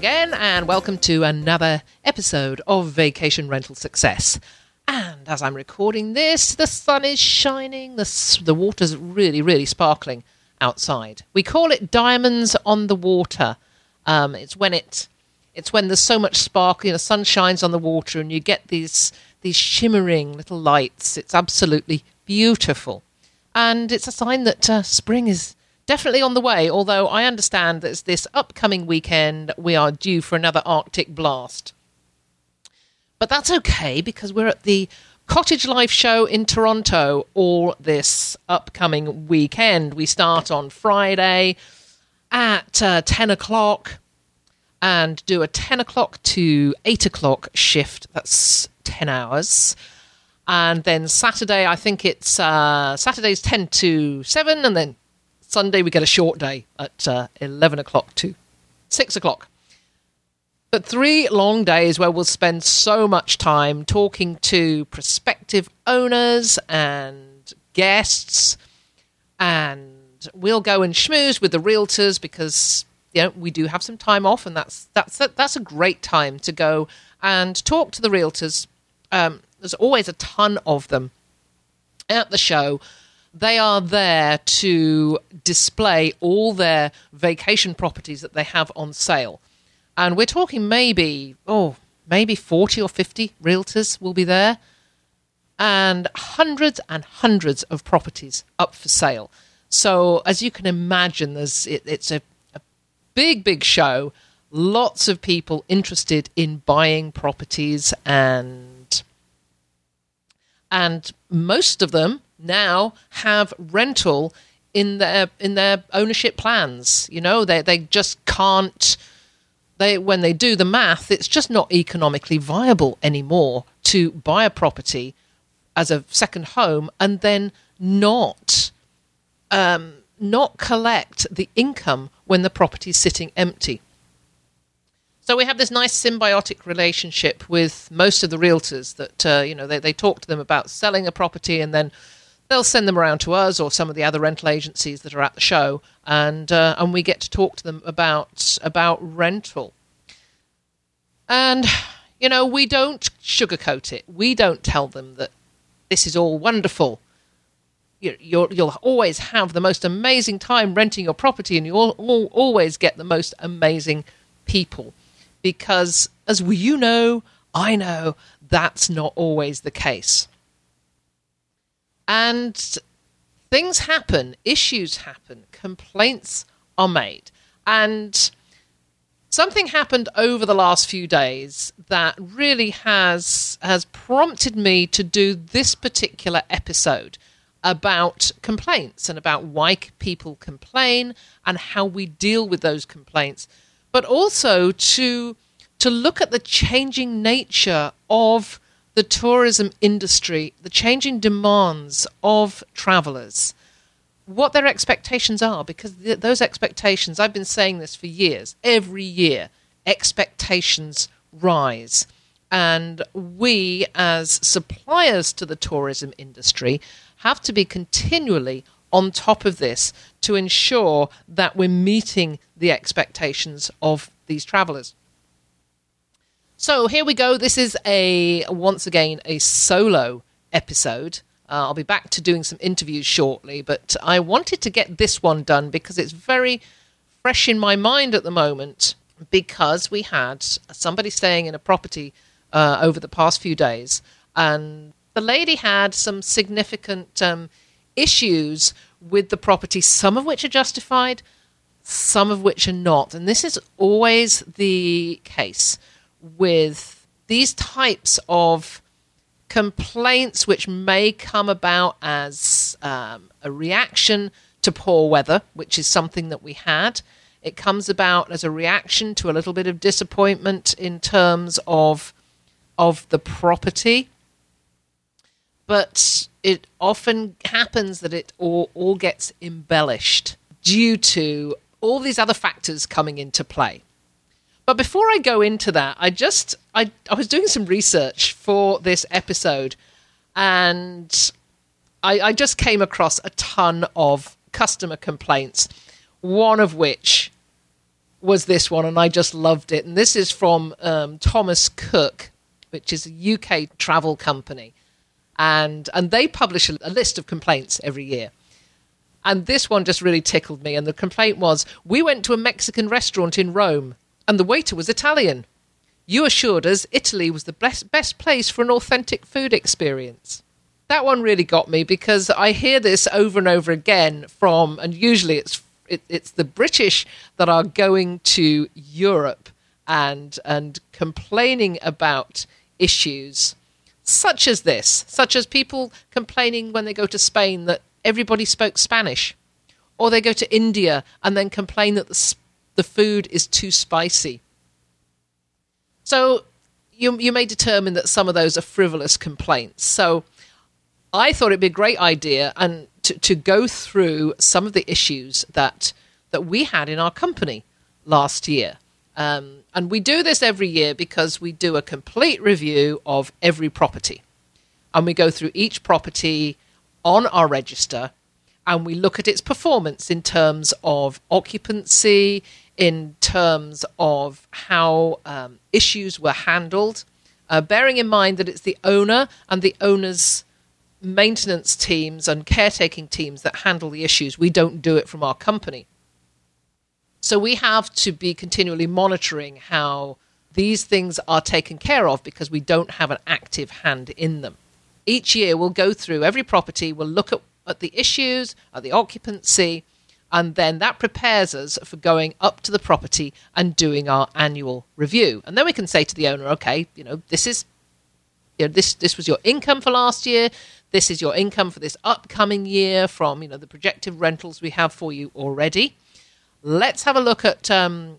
Again, and welcome to another episode of Vacation Rental Success. And as I'm recording this, the sun is shining, the, the water's really, really sparkling outside. We call it diamonds on the water. Um, it's when it, it's when there's so much sparkle, you know, sun shines on the water, and you get these these shimmering little lights. It's absolutely beautiful, and it's a sign that uh, spring is definitely on the way. Although I understand that this upcoming weekend we are due for another Arctic blast. But that's okay because we're at the Cottage Life Show in Toronto all this upcoming weekend. We start on Friday at uh, 10 o'clock and do a 10 o'clock to 8 o'clock shift. That's 10 hours. And then Saturday, I think it's uh, Saturday's 10 to 7, and then Sunday we get a short day at uh, 11 o'clock to 6 o'clock. But three long days where we'll spend so much time talking to prospective owners and guests, and we'll go and schmooze with the realtors because you know we do have some time off, and that's that's that's a great time to go and talk to the realtors. Um, there's always a ton of them at the show. They are there to display all their vacation properties that they have on sale. And we're talking maybe, oh, maybe 40 or 50 realtors will be there, and hundreds and hundreds of properties up for sale. So, as you can imagine, there's it, it's a, a big, big show. Lots of people interested in buying properties, and and most of them now have rental in their in their ownership plans. You know, they they just can't they when they do the math, it's just not economically viable anymore to buy a property as a second home and then not um, not collect the income when the property's sitting empty. So we have this nice symbiotic relationship with most of the realtors that uh, you know they, they talk to them about selling a property and then they'll send them around to us or some of the other rental agencies that are at the show and uh, and we get to talk to them about about rental. And you know we don't sugarcoat it. We don't tell them that this is all wonderful. You, you'll, you'll always have the most amazing time renting your property, and you'll al- always get the most amazing people because as we, you know, I know, that's not always the case. And things happen, issues happen, complaints are made. And something happened over the last few days that really has has prompted me to do this particular episode about complaints and about why people complain and how we deal with those complaints but also to to look at the changing nature of the tourism industry, the changing demands of travelers, what their expectations are, because th- those expectations, I've been saying this for years, every year, expectations rise. And we, as suppliers to the tourism industry, have to be continually on top of this to ensure that we're meeting the expectations of these travelers. So here we go. This is a once again a solo episode. Uh, I'll be back to doing some interviews shortly, but I wanted to get this one done because it's very fresh in my mind at the moment. Because we had somebody staying in a property uh, over the past few days, and the lady had some significant um, issues with the property, some of which are justified, some of which are not. And this is always the case with these types of complaints, which may come about as um, a reaction to poor weather, which is something that we had. It comes about as a reaction to a little bit of disappointment in terms of of the property, but it often happens that it all, all gets embellished due to all these other factors coming into play. But before I go into that, I just I, I was doing some research for this episode and I, I just came across a ton of customer complaints, one of which was this one, and I just loved it. And this is from um, Thomas Cook, which is a UK travel company, and and they publish a, a list of complaints every year. And this one just really tickled me. And the complaint was: We went to a Mexican restaurant in Rome, and the waiter was Italian. You assured us Italy was the best, best place for an authentic food experience. That one really got me because I hear this over and over again from, and usually it's it, it's the British that are going to Europe and and complaining about issues such as this, such as people complaining when they go to Spain that everybody spoke Spanish, or they go to India and then complain that the the food is too spicy so you, you may determine that some of those are frivolous complaints. So I thought it'd be a great idea and to, to go through some of the issues that that we had in our company last year. Um, and we do this every year because we do a complete review of every property. And we go through each property on our register and we look at its performance in terms of occupancy, in terms of how um, issues were handled, uh, bearing in mind that it's the owner and the owner's maintenance teams and caretaking teams that handle the issues. We don't do it from our company. So we have to be continually monitoring how these things are taken care of because we don't have an active hand in them. Each year we'll go through every property, we'll look at, at the issues, at the occupancy, and then that prepares us for going up to the property and doing our annual review. And then we can say to the owner, okay, you know, this is you know, this this was your income for last year. This is your income for this upcoming year from you know the projected rentals we have for you already. Let's have a look at um,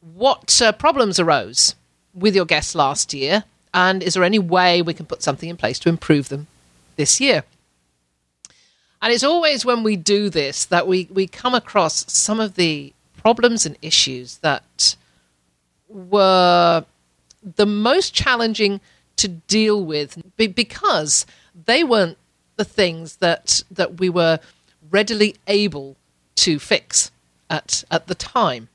what uh, problems arose with your guests last year, and is there any way we can put something in place to improve them this year? And it's always when we do this that we, we come across some of the problems and issues that were the most challenging to deal with because they weren't the things that that we were readily able to fix at at the time.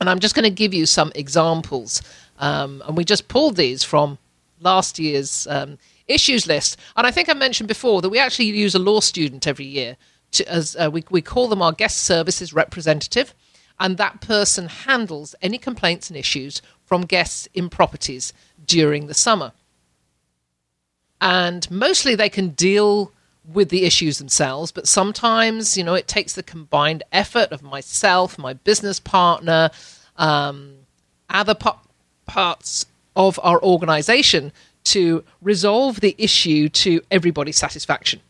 And I'm just going to give you some examples, um, and we just pulled these from last year's um, issues list. And I think I mentioned before that we actually use a law student every year to, as uh, we, we call them our guest services representative. And that person handles any complaints and issues from guests in properties during the summer. And mostly they can deal with the issues themselves, but sometimes, you know, it takes the combined effort of myself, my business partner, um, other parts of our organization to resolve the issue to everybody's satisfaction.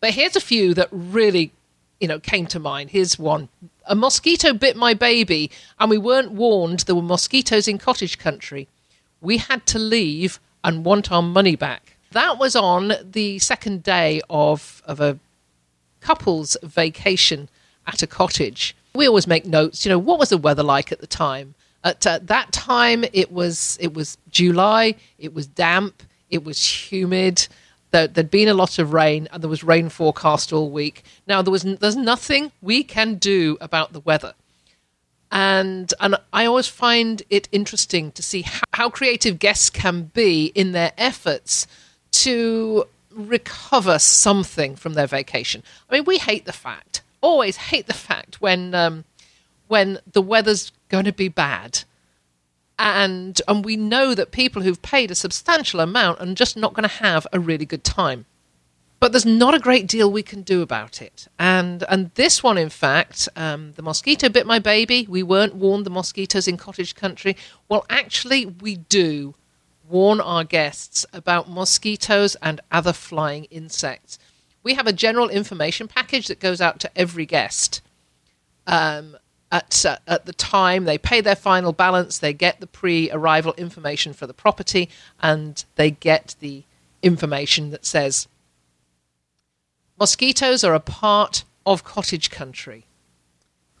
But here's a few that really, you know, came to mind. Here's one. A mosquito bit my baby, and we weren't warned there were mosquitoes in cottage country. We had to leave and want our money back. That was on the second day of, of a couple's vacation at a cottage. We always make notes, you know, what was the weather like at the time? At uh, that time, it was it was July. It was damp. It was humid. There, there'd been a lot of rain, and there was rain forecast all week. Now there was there's nothing we can do about the weather, and and I always find it interesting to see how, how creative guests can be in their efforts to recover something from their vacation. I mean, we hate the fact, always hate the fact when um, when the weather's going to be bad. And and we know that people who've paid a substantial amount are just not going to have a really good time. But there's not a great deal we can do about it. And and this one, in fact, um, the mosquito bit my baby. We weren't warned the mosquitoes in cottage country. Well, actually, we do warn our guests about mosquitoes and other flying insects. We have a general information package that goes out to every guest. Um, at uh, at the time they pay their final balance, they get the pre-arrival information for the property, and they get the information that says mosquitoes are a part of cottage country.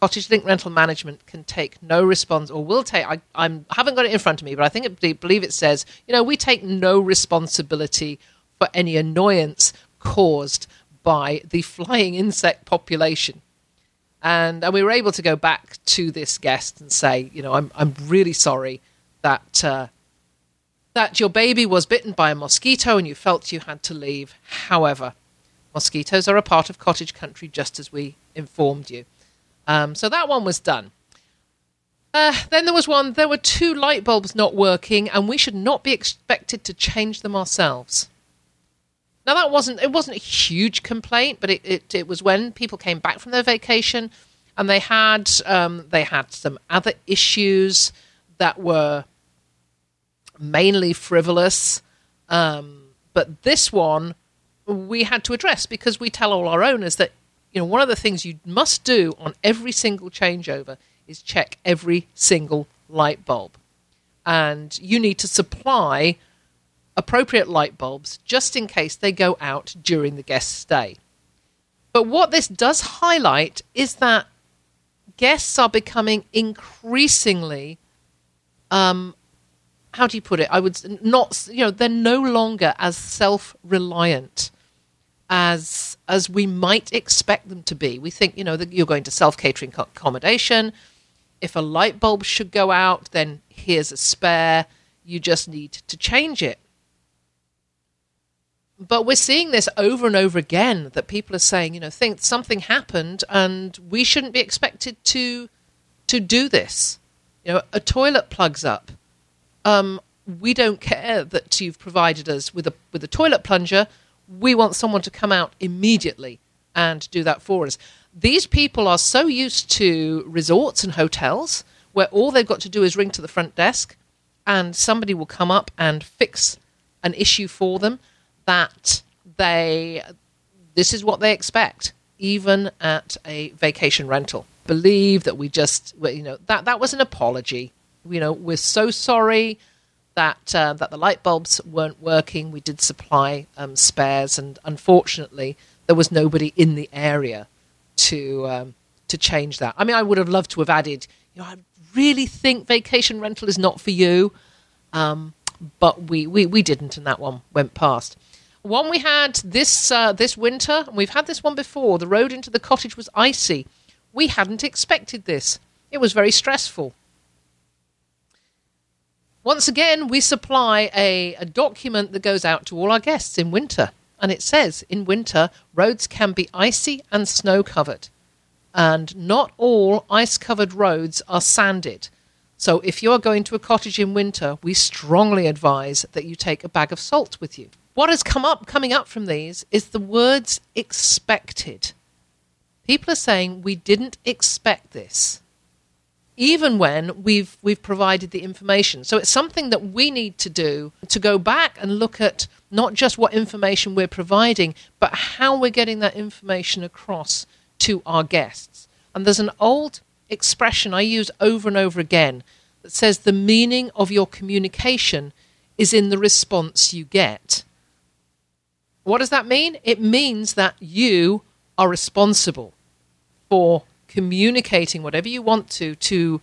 Cottage Link Rental Management can take no response, or will take. I I'm, haven't got it in front of me, but I think I believe it says, you know, we take no responsibility for any annoyance caused by the flying insect population. And, and we were able to go back to this guest and say, you know, I'm I'm really sorry that uh, that your baby was bitten by a mosquito and you felt you had to leave. However, mosquitoes are a part of cottage country, just as we informed you. Um, so that one was done. Uh, then there was one. There were two light bulbs not working, and we should not be expected to change them ourselves. Now that wasn't it wasn't a huge complaint, but it, it, it was when people came back from their vacation and they had um, they had some other issues that were mainly frivolous. Um, but this one we had to address because we tell all our owners that you know one of the things you must do on every single changeover is check every single light bulb, and you need to supply appropriate light bulbs just in case they go out during the guest stay. But what this does highlight is that guests are becoming increasingly, um, how do you put it? I would not, you know, they're no longer as self-reliant as as we might expect them to be. We think, you know, that you're going to self-catering accommodation. If a light bulb should go out, then here's a spare. You just need to change it. But we're seeing this over and over again that people are saying, you know, think something happened and we shouldn't be expected to to do this. You know, a toilet plugs up. Um, we don't care that you've provided us with a with a toilet plunger. We want someone to come out immediately and do that for us. These people are so used to resorts and hotels where all they've got to do is ring to the front desk and somebody will come up and fix an issue for them that they this is what they expect even at a vacation rental. Believe that we just you know that that was an apology. You know we're so sorry that uh, that the light bulbs weren't working. We did supply um, spares and unfortunately there was nobody in the area to um, to change that. I mean i would have loved to have added you know i really think vacation rental is not for you um, but we, we we didn't and that one went past one we had this uh, this winter, and we've had this one before. The road into the cottage was icy. We hadn't expected this. It was very stressful. Once again, we supply a, a document that goes out to all our guests in winter. And it says in winter, roads can be icy and snow covered. And not all ice covered roads are sanded. So if you're going to a cottage in winter, we strongly advise that you take a bag of salt with you. What has come up coming up from these is the words expected. People are saying we didn't expect this. Even when we've we've provided the information. So it's something that we need to do to go back and look at not just what information we're providing, but how we're getting that information across to our guests. And there's an old expression I use over and over again that says the meaning of your communication is in the response you get. What does that mean? It means that you are responsible for communicating whatever you want to to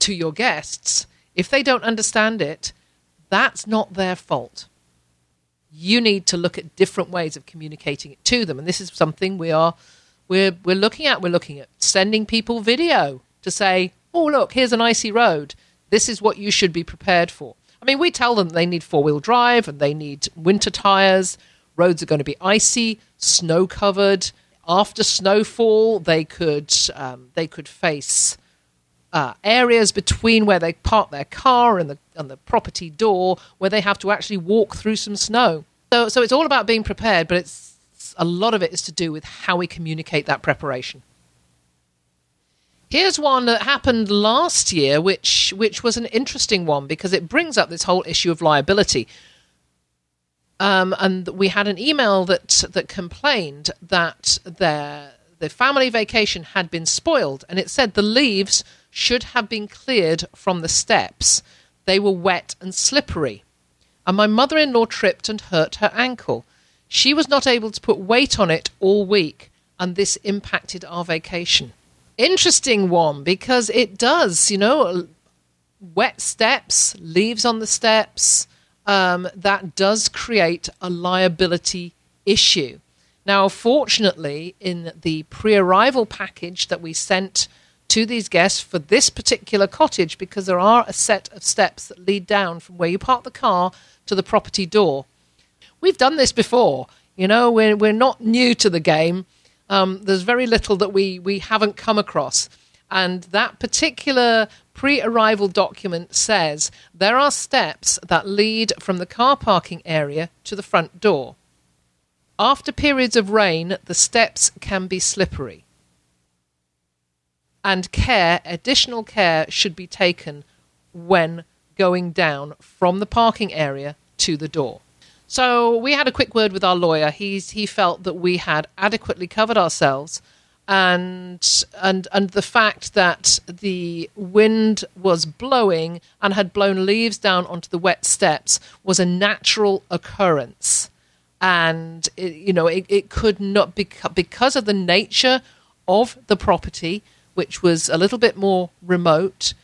to your guests. If they don't understand it, that's not their fault. You need to look at different ways of communicating it to them, and this is something we are we're we're looking at. We're looking at sending people video to say, "Oh, look, here's an icy road. This is what you should be prepared for." I mean, we tell them they need four wheel drive and they need winter tires. Roads are going to be icy, snow covered. After snowfall, they could um, they could face uh, areas between where they park their car and the and the property door where they have to actually walk through some snow. So so it's all about being prepared, but it's a lot of it is to do with how we communicate that preparation. Here's one that happened last year, which which was an interesting one because it brings up this whole issue of liability. Um, and we had an email that that complained that their the family vacation had been spoiled, and it said the leaves should have been cleared from the steps. They were wet and slippery. And my mother in law tripped and hurt her ankle. She was not able to put weight on it all week, and this impacted our vacation. Interesting one because it does, you know, wet steps, leaves on the steps, um, that does create a liability issue. Now, fortunately, in the pre arrival package that we sent to these guests for this particular cottage, because there are a set of steps that lead down from where you park the car to the property door. We've done this before. You know, we're, we're not new to the game. Um, there's very little that we, we haven't come across. And that particular pre arrival document says there are steps that lead from the car parking area to the front door. After periods of rain, the steps can be slippery. And care, additional care, should be taken when going down from the parking area to the door. So we had a quick word with our lawyer. He's, he felt that we had adequately covered ourselves, and and and the fact that the wind was blowing and had blown leaves down onto the wet steps was a natural occurrence and it, you know it, it could not be because of the nature of the property which was a little bit more remote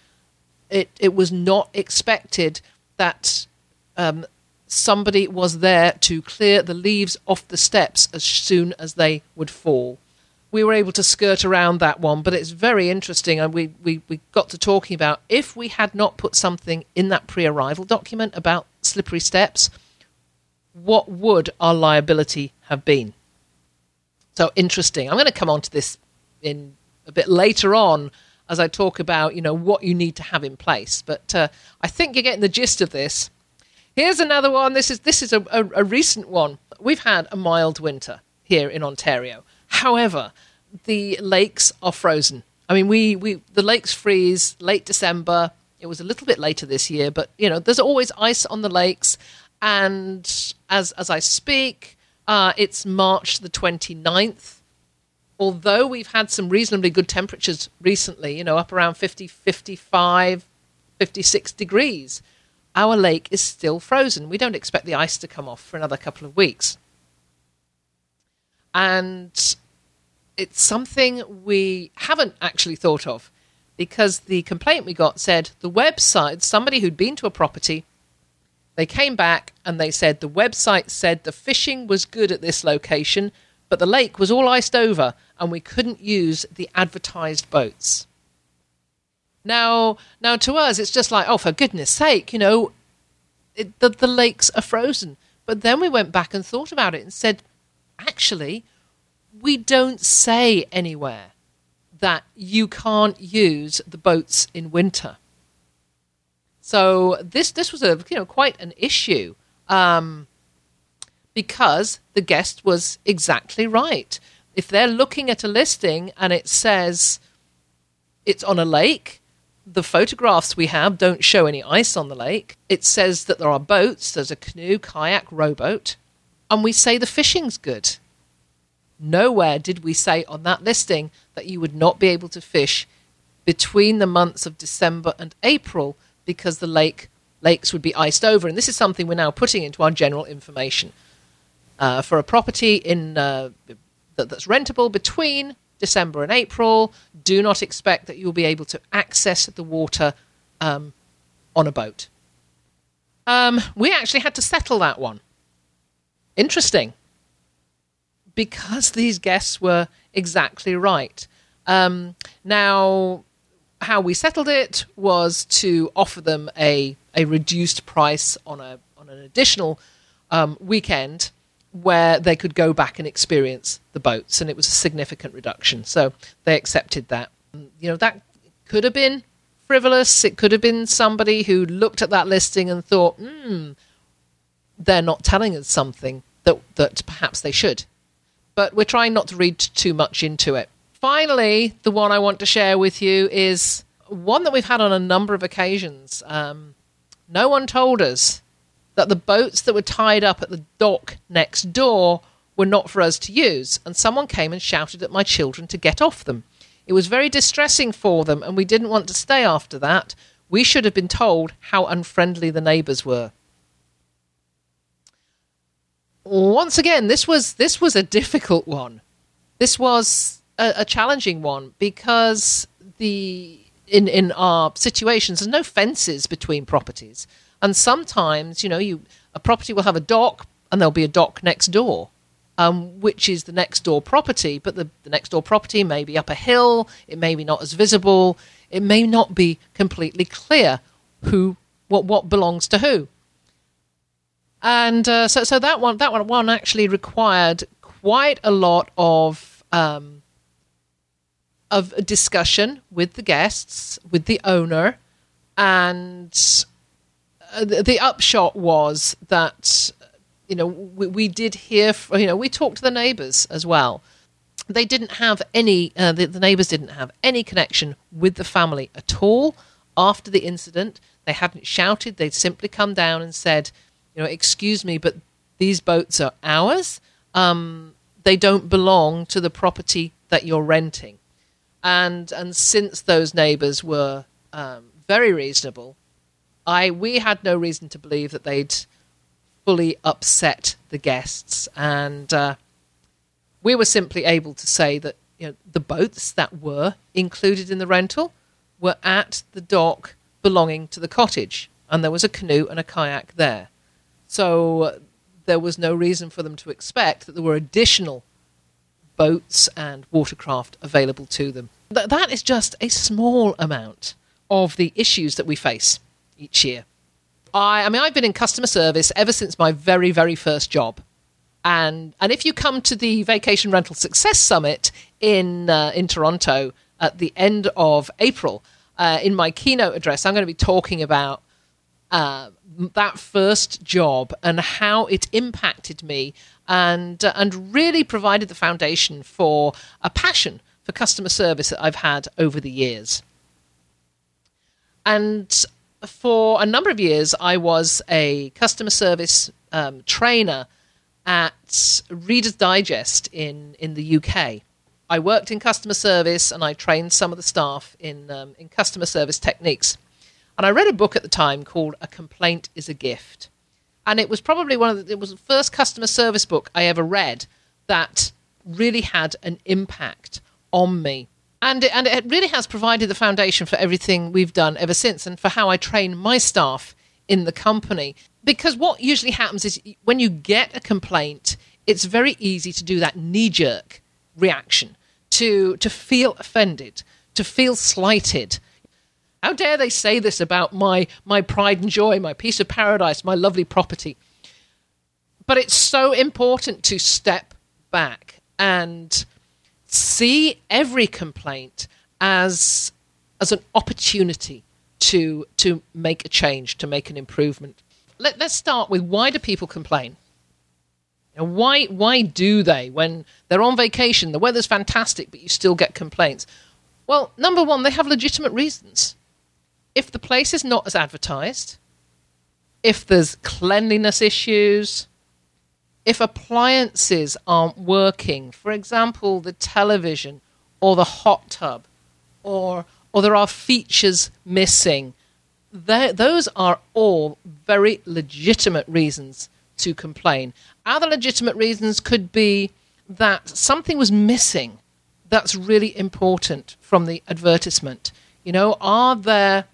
it it was not expected that um, somebody was there to clear the leaves off the steps as soon as they would fall we were able to skirt around that one but it's very interesting and we, we, we got to talking about if we had not put something in that pre-arrival document about slippery steps what would our liability have been? So interesting. I'm going to come on to this in a bit later on as I talk about, you know, what you need to have in place. But uh, I think you're getting the gist of this. Here's another one. This is this is a, a, a recent one. We've had a mild winter here in Ontario. However, the lakes are frozen. I mean, we, we the lakes freeze late December. It was a little bit later this year, but you know, there's always ice on the lakes. And as as I speak, uh, it's March the 29th. Although we've had some reasonably good temperatures recently, you know, up around 50, 55, 56 degrees, our lake is still frozen. We don't expect the ice to come off for another couple of weeks. And it's something we haven't actually thought of because the complaint we got said the website, somebody who'd been to a property they came back and they said the website said the fishing was good at this location, but the lake was all iced over and we couldn't use the advertised boats. Now, now to us, it's just like, oh, for goodness sake, you know, it, the, the lakes are frozen. But then we went back and thought about it and said, actually, we don't say anywhere that you can't use the boats in winter. So this this was a you know quite an issue um, because the guest was exactly right. If they're looking at a listing and it says it's on a lake, the photographs we have don't show any ice on the lake. It says that there are boats. There's a canoe, kayak, rowboat, and we say the fishing's good. Nowhere did we say on that listing that you would not be able to fish between the months of December and April because the lake lakes would be iced over. And this is something we're now putting into our general information. Uh, for a property in uh, that, that's rentable between December and April, do not expect that you'll be able to access the water um, on a boat. Um, we actually had to settle that one. Interesting. Because these guests were exactly right. Um, now, how we settled it was to offer them a, a reduced price on a on an additional um, weekend where they could go back and experience the boats, and it was a significant reduction. So they accepted that. You know that could have been frivolous. It could have been somebody who looked at that listing and thought, "Hmm, they're not telling us something that that perhaps they should." But we're trying not to read too much into it finally, the one I want to share with you is one that we've had on a number of occasions. Um, no one told us that the boats that were tied up at the dock next door were not for us to use, and someone came and shouted at my children to get off them. It was very distressing for them, and we didn't want to stay after that. We should have been told how unfriendly the neighbours were. Once again, this was this was a difficult one. This was a, a challenging one because the in in our situations there's no fences between properties, and sometimes you know you a property will have a dock and there'll be a dock next door um, which is the next door property, but the, the next door property may be up a hill, it may be not as visible, it may not be completely clear who what what belongs to who. And uh, so so that one that one, one actually required quite a lot of um, of discussion with the guests, with the owner, and the, the upshot was that you know, we, we did hear, you know, we talked to the neighbours as well. They didn't have any, uh, the, the neighbours didn't have any connection with the family at all after the incident. They hadn't shouted, they'd simply come down and said, you know, excuse me, but these boats are ours. Um, they don't belong to the property that you're renting. And, and since those neighbours were um, very reasonable, I, we had no reason to believe that they'd fully upset the guests. And uh, we were simply able to say that you know, the boats that were included in the rental were at the dock belonging to the cottage, and there was a canoe and a kayak there. So uh, there was no reason for them to expect that there were additional boats and watercraft available to them. Th- that is just a small amount of the issues that we face each year. I, I mean, I've been in customer service ever since my very, very first job. And, and if you come to the Vacation Rental Success Summit in, uh, in Toronto at the end of April, uh, in my keynote address, I'm going to be talking about uh, that first job and how it impacted me and, uh, and really provided the foundation for a passion for customer service that I've had over the years. And for a number of years, I was a customer service um, trainer at Reader's Digest in, in the UK. I worked in customer service and I trained some of the staff in, um, in customer service techniques. And I read a book at the time called A Complaint is a Gift. And it was probably one of the, it was the first customer service book I ever read that really had an impact on me and it, and it really has provided the foundation for everything we've done ever since, and for how I train my staff in the company. Because what usually happens is when you get a complaint, it's very easy to do that knee jerk reaction, to to feel offended, to feel slighted. How dare they say this about my my pride and joy, my piece of paradise, my lovely property? But it's so important to step back and see every complaint as as an opportunity to to make a change, to make an improvement. Let, us start with why do people complain? Why why do they when they're on vacation, the weather's fantastic, but you still get complaints? Well, number one, they have legitimate reasons. If the place is not as advertised, if there's cleanliness issues, if appliances aren't working, for example, the television or the hot tub, or, or there are features missing, those are all very legitimate reasons to complain. Other legitimate reasons could be that something was missing that's really important from the advertisement. You know, are there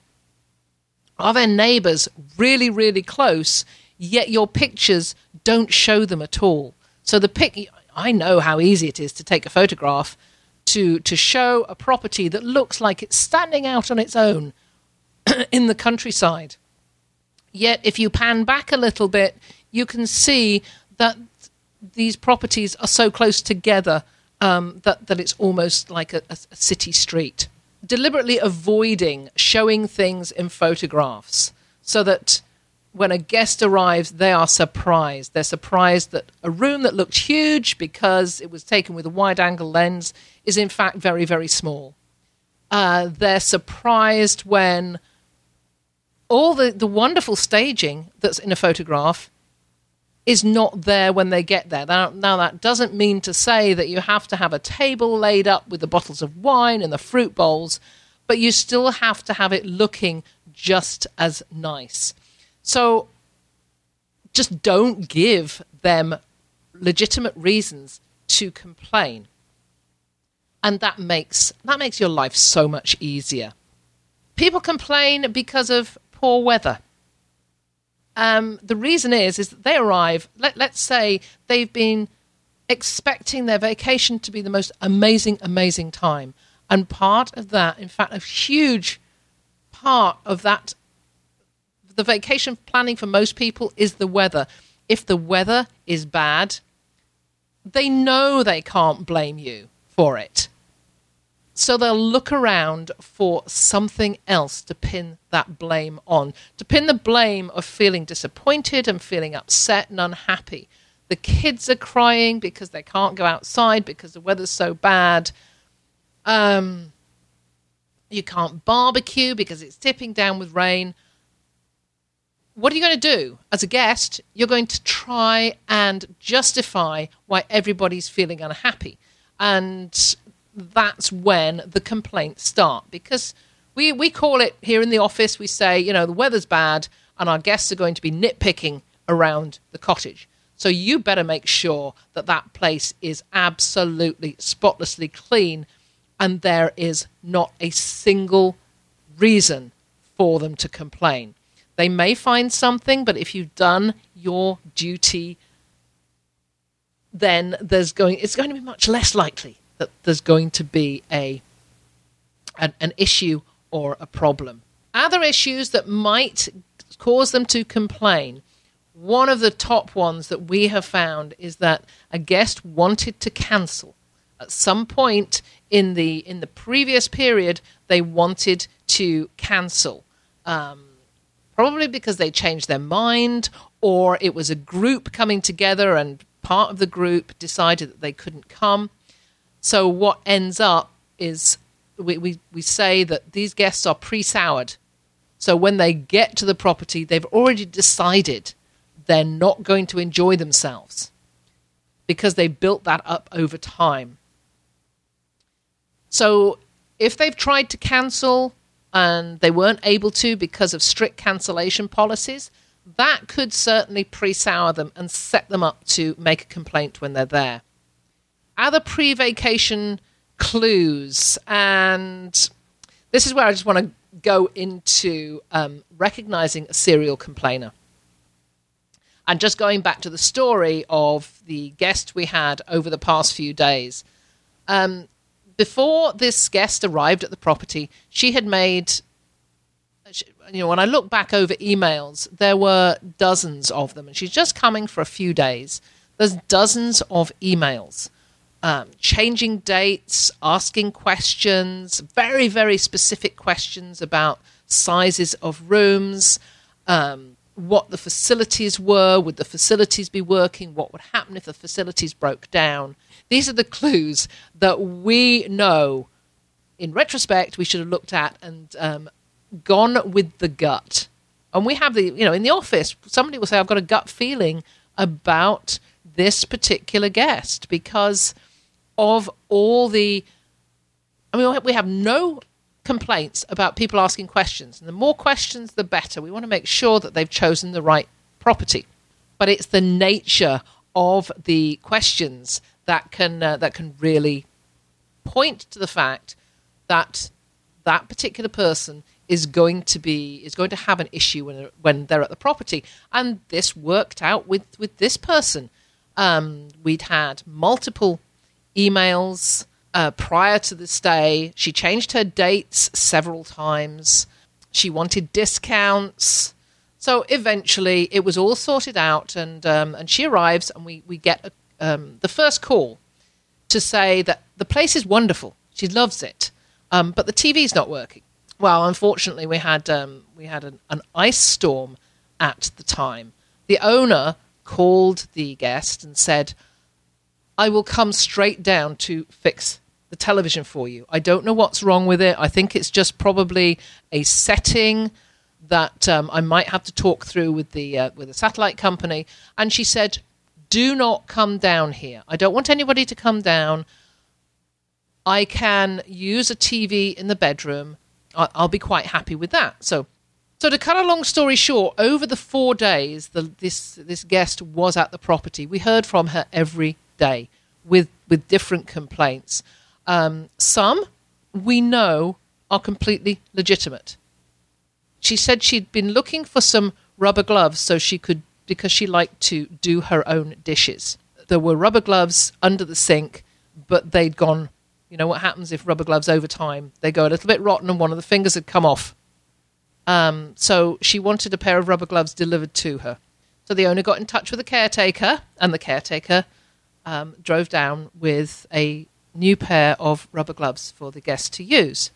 are their neighbors really, really close yet your pictures don't show them at all. So the pic, I know how easy it is to take a photograph to to show a property that looks like it's standing out on its own in the countryside. Yet if you pan back a little bit, you can see that these properties are so close together um, that that it's almost like a, a city street. Deliberately avoiding showing things in photographs so that when a guest arrives, they are surprised. They're surprised that a room that looked huge because it was taken with a wide angle lens is in fact very, very small. Uh, they're surprised when all the, the wonderful staging that's in a photograph is not there when they get there. Now, now, that doesn't mean to say that you have to have a table laid up with the bottles of wine and the fruit bowls, but you still have to have it looking just as nice. So just don't give them legitimate reasons to complain. And that makes that makes your life so much easier. People complain because of poor weather. Um, the reason is is that they arrive. Let, let's say they've been expecting their vacation to be the most amazing, amazing time, and part of that, in fact, a huge part of that, the vacation planning for most people is the weather. If the weather is bad, they know they can't blame you for it. So they'll look around for something else to pin that blame on, to pin the blame of feeling disappointed and feeling upset and unhappy. The kids are crying because they can't go outside because the weather's so bad. Um, you can't barbecue because it's tipping down with rain. What are you going to do? As a guest, you're going to try and justify why everybody's feeling unhappy. And that's when the complaints start because we, we call it here in the office, we say, you know, the weather's bad and our guests are going to be nitpicking around the cottage. So you better make sure that that place is absolutely spotlessly clean and there is not a single reason for them to complain. They may find something, but if you've done your duty, then there's going it's going to be much less likely that there's going to be a an, an issue or a problem. Other issues that might cause them to complain. One of the top ones that we have found is that a guest wanted to cancel. At some point in the in the previous period, they wanted to cancel. Um, probably because they changed their mind, or it was a group coming together and part of the group decided that they couldn't come. So what ends up is we, we, we say that these guests are pre-soured. So when they get to the property, they've already decided they're not going to enjoy themselves because they built that up over time. So if they've tried to cancel and they weren't able to because of strict cancellation policies, that could certainly pre sour them and set them up to make a complaint when they're there other pre vacation clues. And this is where I just want to go into um, recognizing a serial complainer. And just going back to the story of the guest we had over the past few days. Um, before this guest arrived at the property, she had made, you know, when I look back over emails, there were dozens of them, and she's just coming for a few days. There's dozens of emails um, changing dates, asking questions, very, very specific questions about sizes of rooms, um, what the facilities were, would the facilities be working, what would happen if the facilities broke down. These are the clues that we know in retrospect we should have looked at and um, gone with the gut. And we have the, you know, in the office, somebody will say, I've got a gut feeling about this particular guest because of all the. I mean, we have no complaints about people asking questions. And the more questions, the better. We want to make sure that they've chosen the right property. But it's the nature of the questions that can uh, that can really point to the fact that that particular person is going to be is going to have an issue when when they're at the property, and this worked out with with this person. Um, we'd had multiple emails uh, prior to the stay. She changed her dates several times. She wanted discounts. So eventually, it was all sorted out, and um, and she arrives, and we we get a, um, the first call to say that the place is wonderful. She loves it, um, but the TV's not working. Well, unfortunately, we had um, we had an, an ice storm at the time. The owner called the guest and said, I will come straight down to fix the television for you. I don't know what's wrong with it. I think it's just probably a setting. that um, I might have to talk through with the uh, with the satellite company. And she said, "Do not come down here. I don't want anybody to come down. I can use a TV in the bedroom. I'll be quite happy with that." So. So to cut a long story short, over the four days the, this this guest was at the property, we heard from her every day with with different complaints. Um, some we know are completely legitimate. She said she'd been looking for some rubber gloves so she could because she liked to do her own dishes. There were rubber gloves under the sink, but they'd gone. You know what happens if rubber gloves over time they go a little bit rotten and one of the fingers had come off. Um, so she wanted a pair of rubber gloves delivered to her. So the owner got in touch with the caretaker, and the caretaker um, drove down with a new pair of rubber gloves for the guest to use.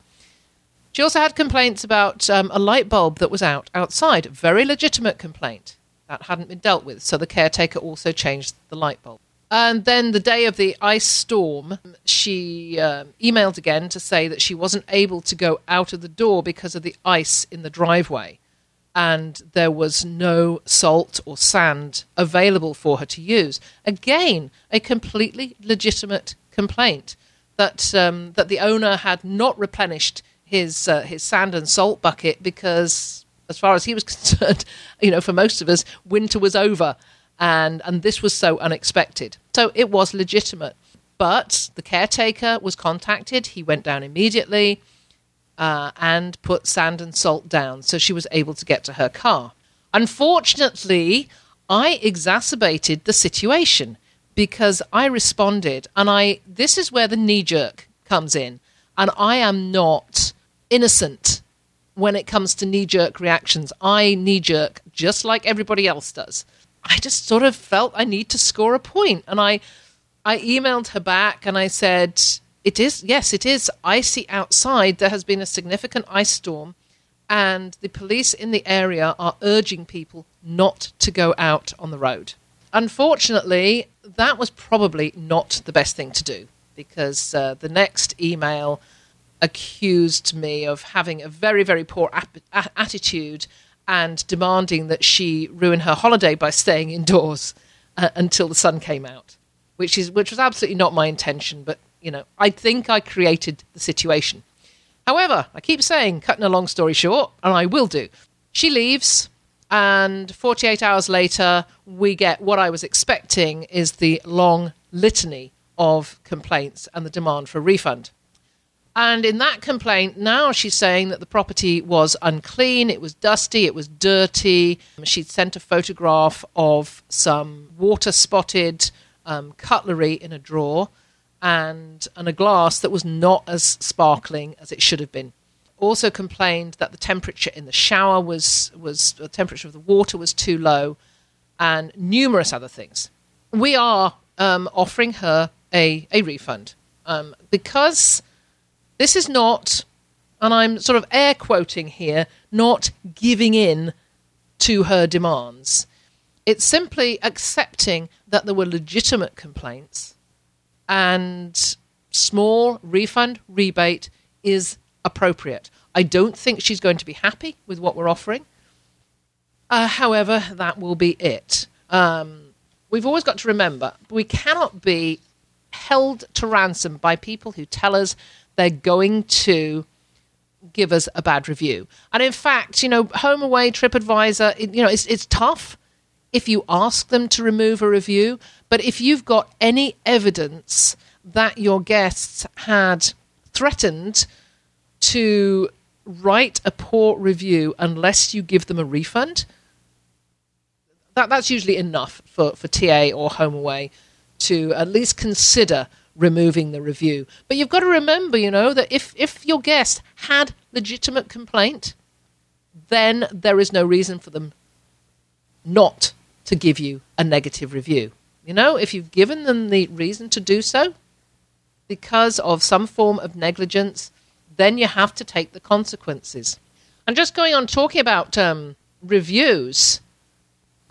She also had complaints about um, a light bulb that was out outside. Very legitimate complaint that hadn't been dealt with. So the caretaker also changed the light bulb. And then the day of the ice storm, she um, emailed again to say that she wasn't able to go out of the door because of the ice in the driveway. And there was no salt or sand available for her to use. Again, a completely legitimate complaint that um, that the owner had not replenished his uh, his sand and salt bucket because, as far as he was concerned, you know, for most of us, winter was over, and and this was so unexpected. So it was legitimate. But the caretaker was contacted. He went down immediately uh, and put sand and salt down, so she was able to get to her car. Unfortunately, I exacerbated the situation because I responded, and I this is where the knee jerk comes in, and I am not innocent when it comes to knee jerk reactions. I knee jerk just like everybody else does. I just sort of felt I need to score a point, and I I emailed her back and I said, "It is yes, it is icy outside. There has been a significant ice storm." And the police in the area are urging people not to go out on the road. Unfortunately, that was probably not the best thing to do because uh, the next email accused me of having a very, very poor ap- a- attitude and demanding that she ruin her holiday by staying indoors uh, until the sun came out, which is which was absolutely not my intention. But you know, I think I created the situation. However, I keep saying, cutting a long story short, and I will do. She leaves, and 48 hours later, we get what I was expecting is the long litany of complaints and the demand for a refund. And in that complaint, now she's saying that the property was unclean, it was dusty, it was dirty. She'd sent a photograph of some water spotted um, cutlery in a drawer and, and a glass that was not as sparkling as it should have been. Also complained that the temperature in the shower was, was the temperature of the water was too low, and numerous other things. We are um, offering her a, a refund um, because this is not, and I'm sort of air quoting here, not giving in to her demands. It's simply accepting that there were legitimate complaints and small refund rebate is appropriate. I don't think she's going to be happy with what we're offering. Uh, however, that will be it. Um, we've always got to remember we cannot be held to ransom by people who tell us they're going to give us a bad review. And in fact, you know, Home Away, TripAdvisor, you know, it's, it's tough if you ask them to remove a review. But if you've got any evidence that your guests had threatened to write a poor review unless you give them a refund, that, that's usually enough for, for TA or Home Away to at least consider removing the review. But you've got to remember, you know, that if, if your guest had legitimate complaint, then there is no reason for them not to give you a negative review. You know, if you've given them the reason to do so because of some form of negligence, then you have to take the consequences. And just going on talking about um, reviews,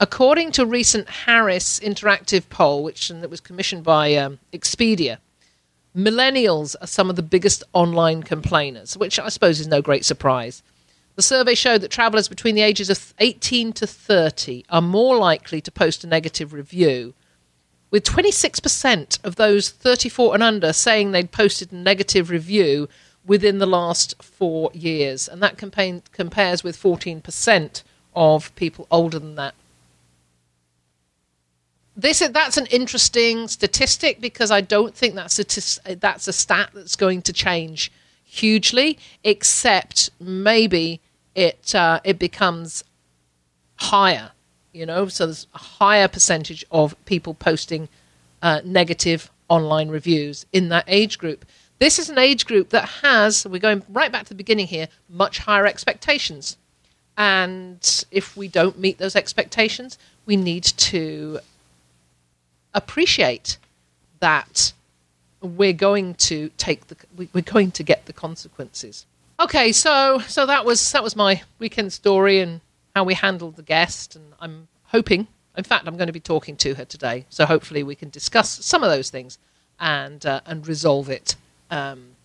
according to recent Harris Interactive poll, which that was commissioned by um, Expedia, millennials are some of the biggest online complainers, which I suppose is no great surprise. The survey showed that travellers between the ages of 18 to 30 are more likely to post a negative review, with 26% of those 34 and under saying they'd posted a negative review within the last four years. And that compa- compares with 14% of people older than that. This that's an interesting statistic because I don't think that's a that's a stat that's going to change hugely, except maybe it uh, it becomes higher. You know, so there's a higher percentage of people posting uh, negative online reviews in that age group. This is an age group that has, we're going right back to the beginning here, much higher expectations. And if we don't meet those expectations, we need to appreciate that we're going to take the we're going to get the consequences. Okay, so so that was that was my weekend story and how we handled the guest, and I'm hoping, in fact, I'm going to be talking to her today, so hopefully we can discuss some of those things and uh, and resolve it um,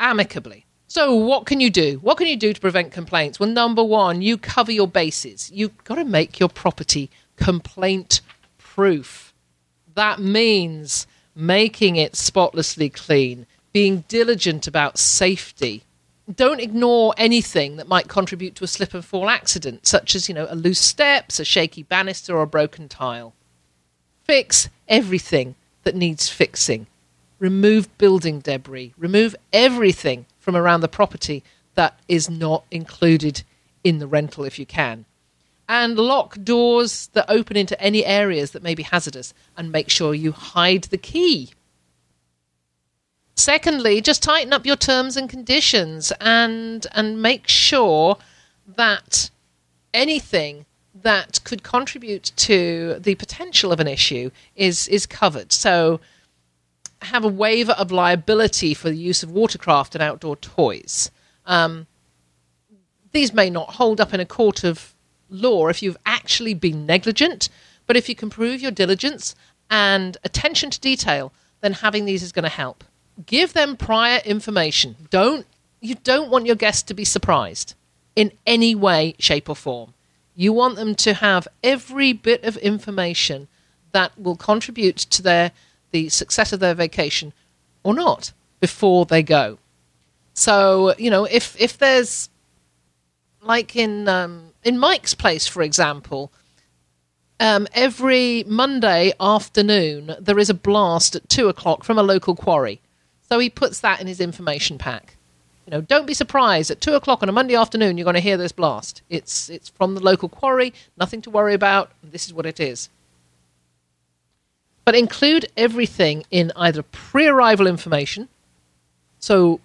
amicably. So, what can you do? What can you do to prevent complaints? Well, number one, you cover your bases. You've got to make your property complaint proof. That means making it spotlessly clean, being diligent about safety. Don't ignore anything that might contribute to a slip and fall accident, such as, you know, a loose steps, a shaky banister, or a broken tile. Fix everything that needs fixing. Remove building debris. Remove everything from around the property that is not included in the rental if you can and lock doors that open into any areas that may be hazardous and make sure you hide the key. Secondly, just tighten up your terms and conditions and and make sure that anything that could contribute to the potential of an issue is is covered. So have a waiver of liability for the use of watercraft and outdoor toys. Um, these may not hold up in a court of law if you've actually been negligent, but if you can prove your diligence and attention to detail, then having these is going to help. Give them prior information. Don't you don't want your guests to be surprised in any way, shape, or form. You want them to have every bit of information that will contribute to their the success of their vacation or not before they go. So, you know, if if there's like in um, in Mike's place, for example, um, every Monday afternoon there is a blast at two o'clock from a local quarry. So he puts that in his information pack. You know, don't be surprised at two o'clock on a Monday afternoon you're going to hear this blast. It's it's from the local quarry, nothing to worry about. This is what it is. But include everything in either pre-arrival information. So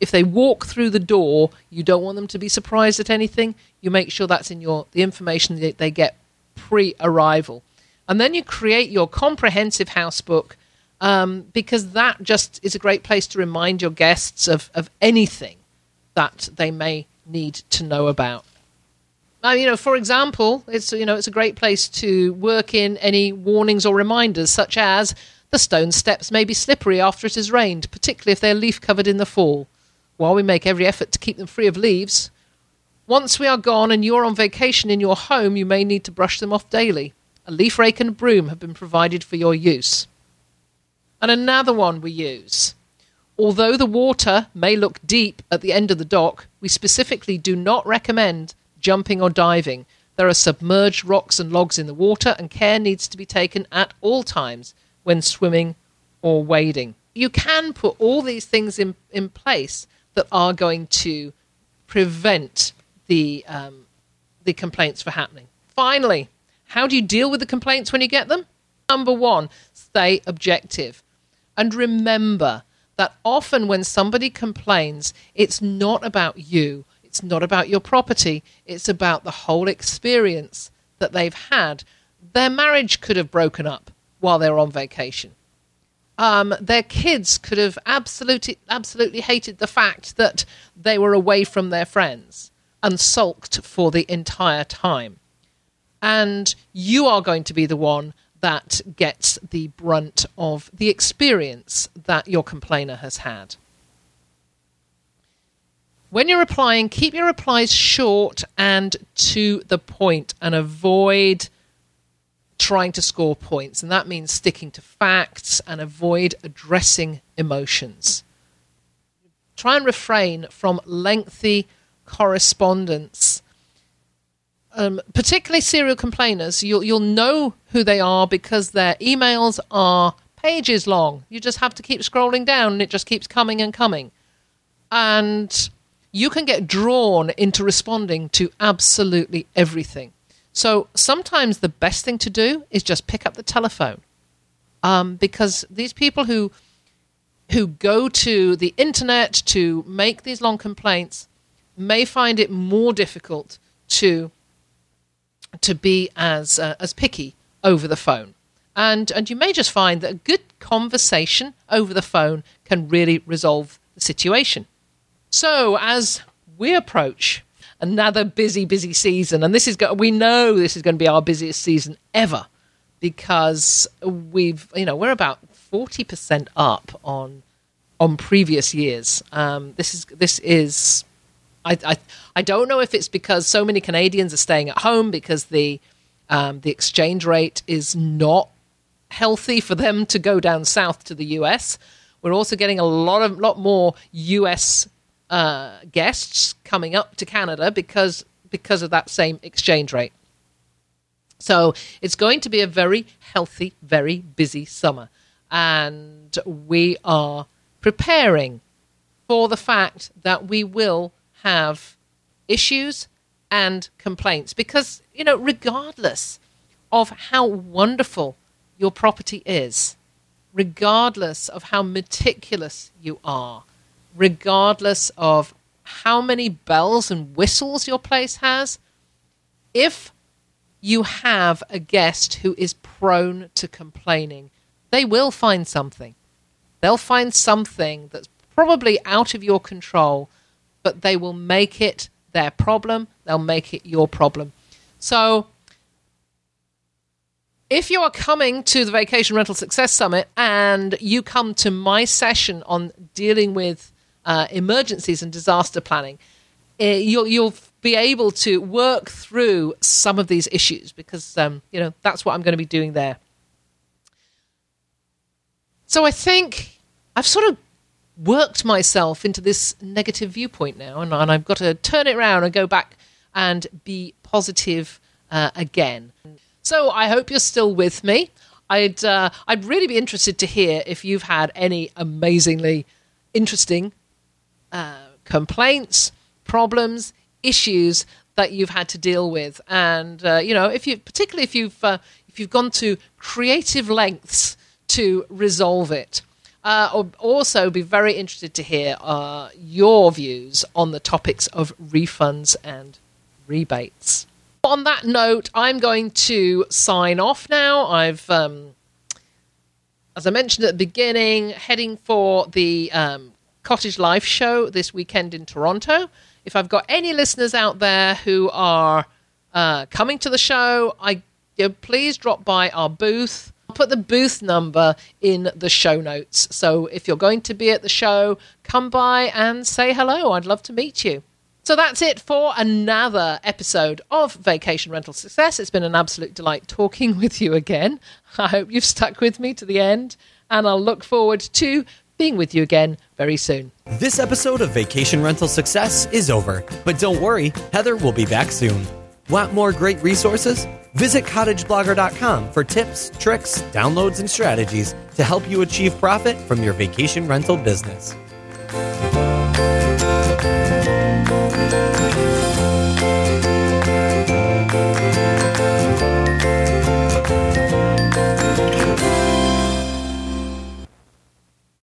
if they walk through the door, you don't want them to be surprised at anything. You make sure that's in your the information that they get pre-arrival, and then you create your comprehensive house book um, because that just is a great place to remind your guests of of anything that they may need to know about. Now, you know, for example, it's you know it's a great place to work in any warnings or reminders, such as the stone steps may be slippery after it has rained, particularly if they're leaf covered in the fall while we make every effort to keep them free of leaves. Once we are gone and you're on vacation in your home, you may need to brush them off daily. A leaf rake and a broom have been provided for your use. And another one we use. Although the water may look deep at the end of the dock, we specifically do not recommend jumping or diving. There are submerged rocks and logs in the water, and care needs to be taken at all times when swimming or wading. You can put all these things in, in place that are going to prevent the um, the complaints from happening. Finally, how do you deal with the complaints when you get them? Number one, stay objective, and remember that often when somebody complains, it's not about you, it's not about your property, it's about the whole experience that they've had. Their marriage could have broken up while they're on vacation um, their kids could have absolutely absolutely hated the fact that they were away from their friends and sulked for the entire time. And you are going to be the one that gets the brunt of the experience that your complainer has had. when you're replying, keep your replies short and to the point and avoid trying to score points. And that means sticking to facts and avoid addressing emotions. Try and refrain from lengthy correspondence. Um, particularly serial complainers, you'll, you'll know who they are because their emails are pages long. You just have to keep scrolling down and it just keeps coming and coming. And you can get drawn into responding to absolutely everything. So sometimes the best thing to do is just pick up the telephone. Um, because these people who who go to the internet to make these long complaints may find it more difficult to to be as uh, as picky over the phone. And and you may just find that a good conversation over the phone can really resolve the situation. So as we approach another busy, busy season, and this is go- we know this is going to be our busiest season ever because we've you know we're about forty percent up on on previous years. Um, this is this is I, I I don't know if it's because so many Canadians are staying at home because the um, the exchange rate is not healthy for them to go down south to the US. We're also getting a lot of lot more US uh, guests coming up to Canada because because of that same exchange rate. So it's going to be a very healthy, very busy summer, and we are preparing for the fact that we will have issues and complaints because you know regardless of how wonderful your property is regardless of how meticulous you are regardless of how many bells and whistles your place has, if you have a guest who is prone to complaining, they will find something. They'll find something that's probably out of your control, but they will make it their problem. They'll make it your problem. So, if you are coming to the Vacation Rental Success Summit and you come to my session on dealing with uh, emergencies and disaster planning, uh, you'll, you'll be able to work through some of these issues because um, you know that's what I'm going to be doing there. So I think I've sort of worked myself into this negative viewpoint now, and, and I've got to turn it around and go back and be positive uh, again. So I hope you're still with me. I'd uh, I'd really be interested to hear if you've had any amazingly interesting uh, complaints, problems, issues that you've had to deal with, and uh, you know, if you particularly if you've uh, if you've gone to creative lengths to resolve it. Uh, also be very interested to hear uh, your views on the topics of refunds and rebates. On that note, I'm going to sign off now. I've, um, as I mentioned at the beginning, heading for the um, Cottage Life show this weekend in Toronto. If I've got any listeners out there who are uh, coming to the show, I you know, please drop by our booth. I'll put the booth number in the show notes. So if you're going to be at the show, come by and say hello. I'd love to meet you. So that's it for another episode of Vacation Rental Success. It's been an absolute delight talking with you again. I hope you've stuck with me to the end, and I'll look forward to being with you again very soon. This episode of Vacation Rental Success is over, but don't worry, Heather will be back soon. Want more great resources? Visit cottageblogger.com for tips, tricks, downloads, and strategies to help you achieve profit from your vacation rental business.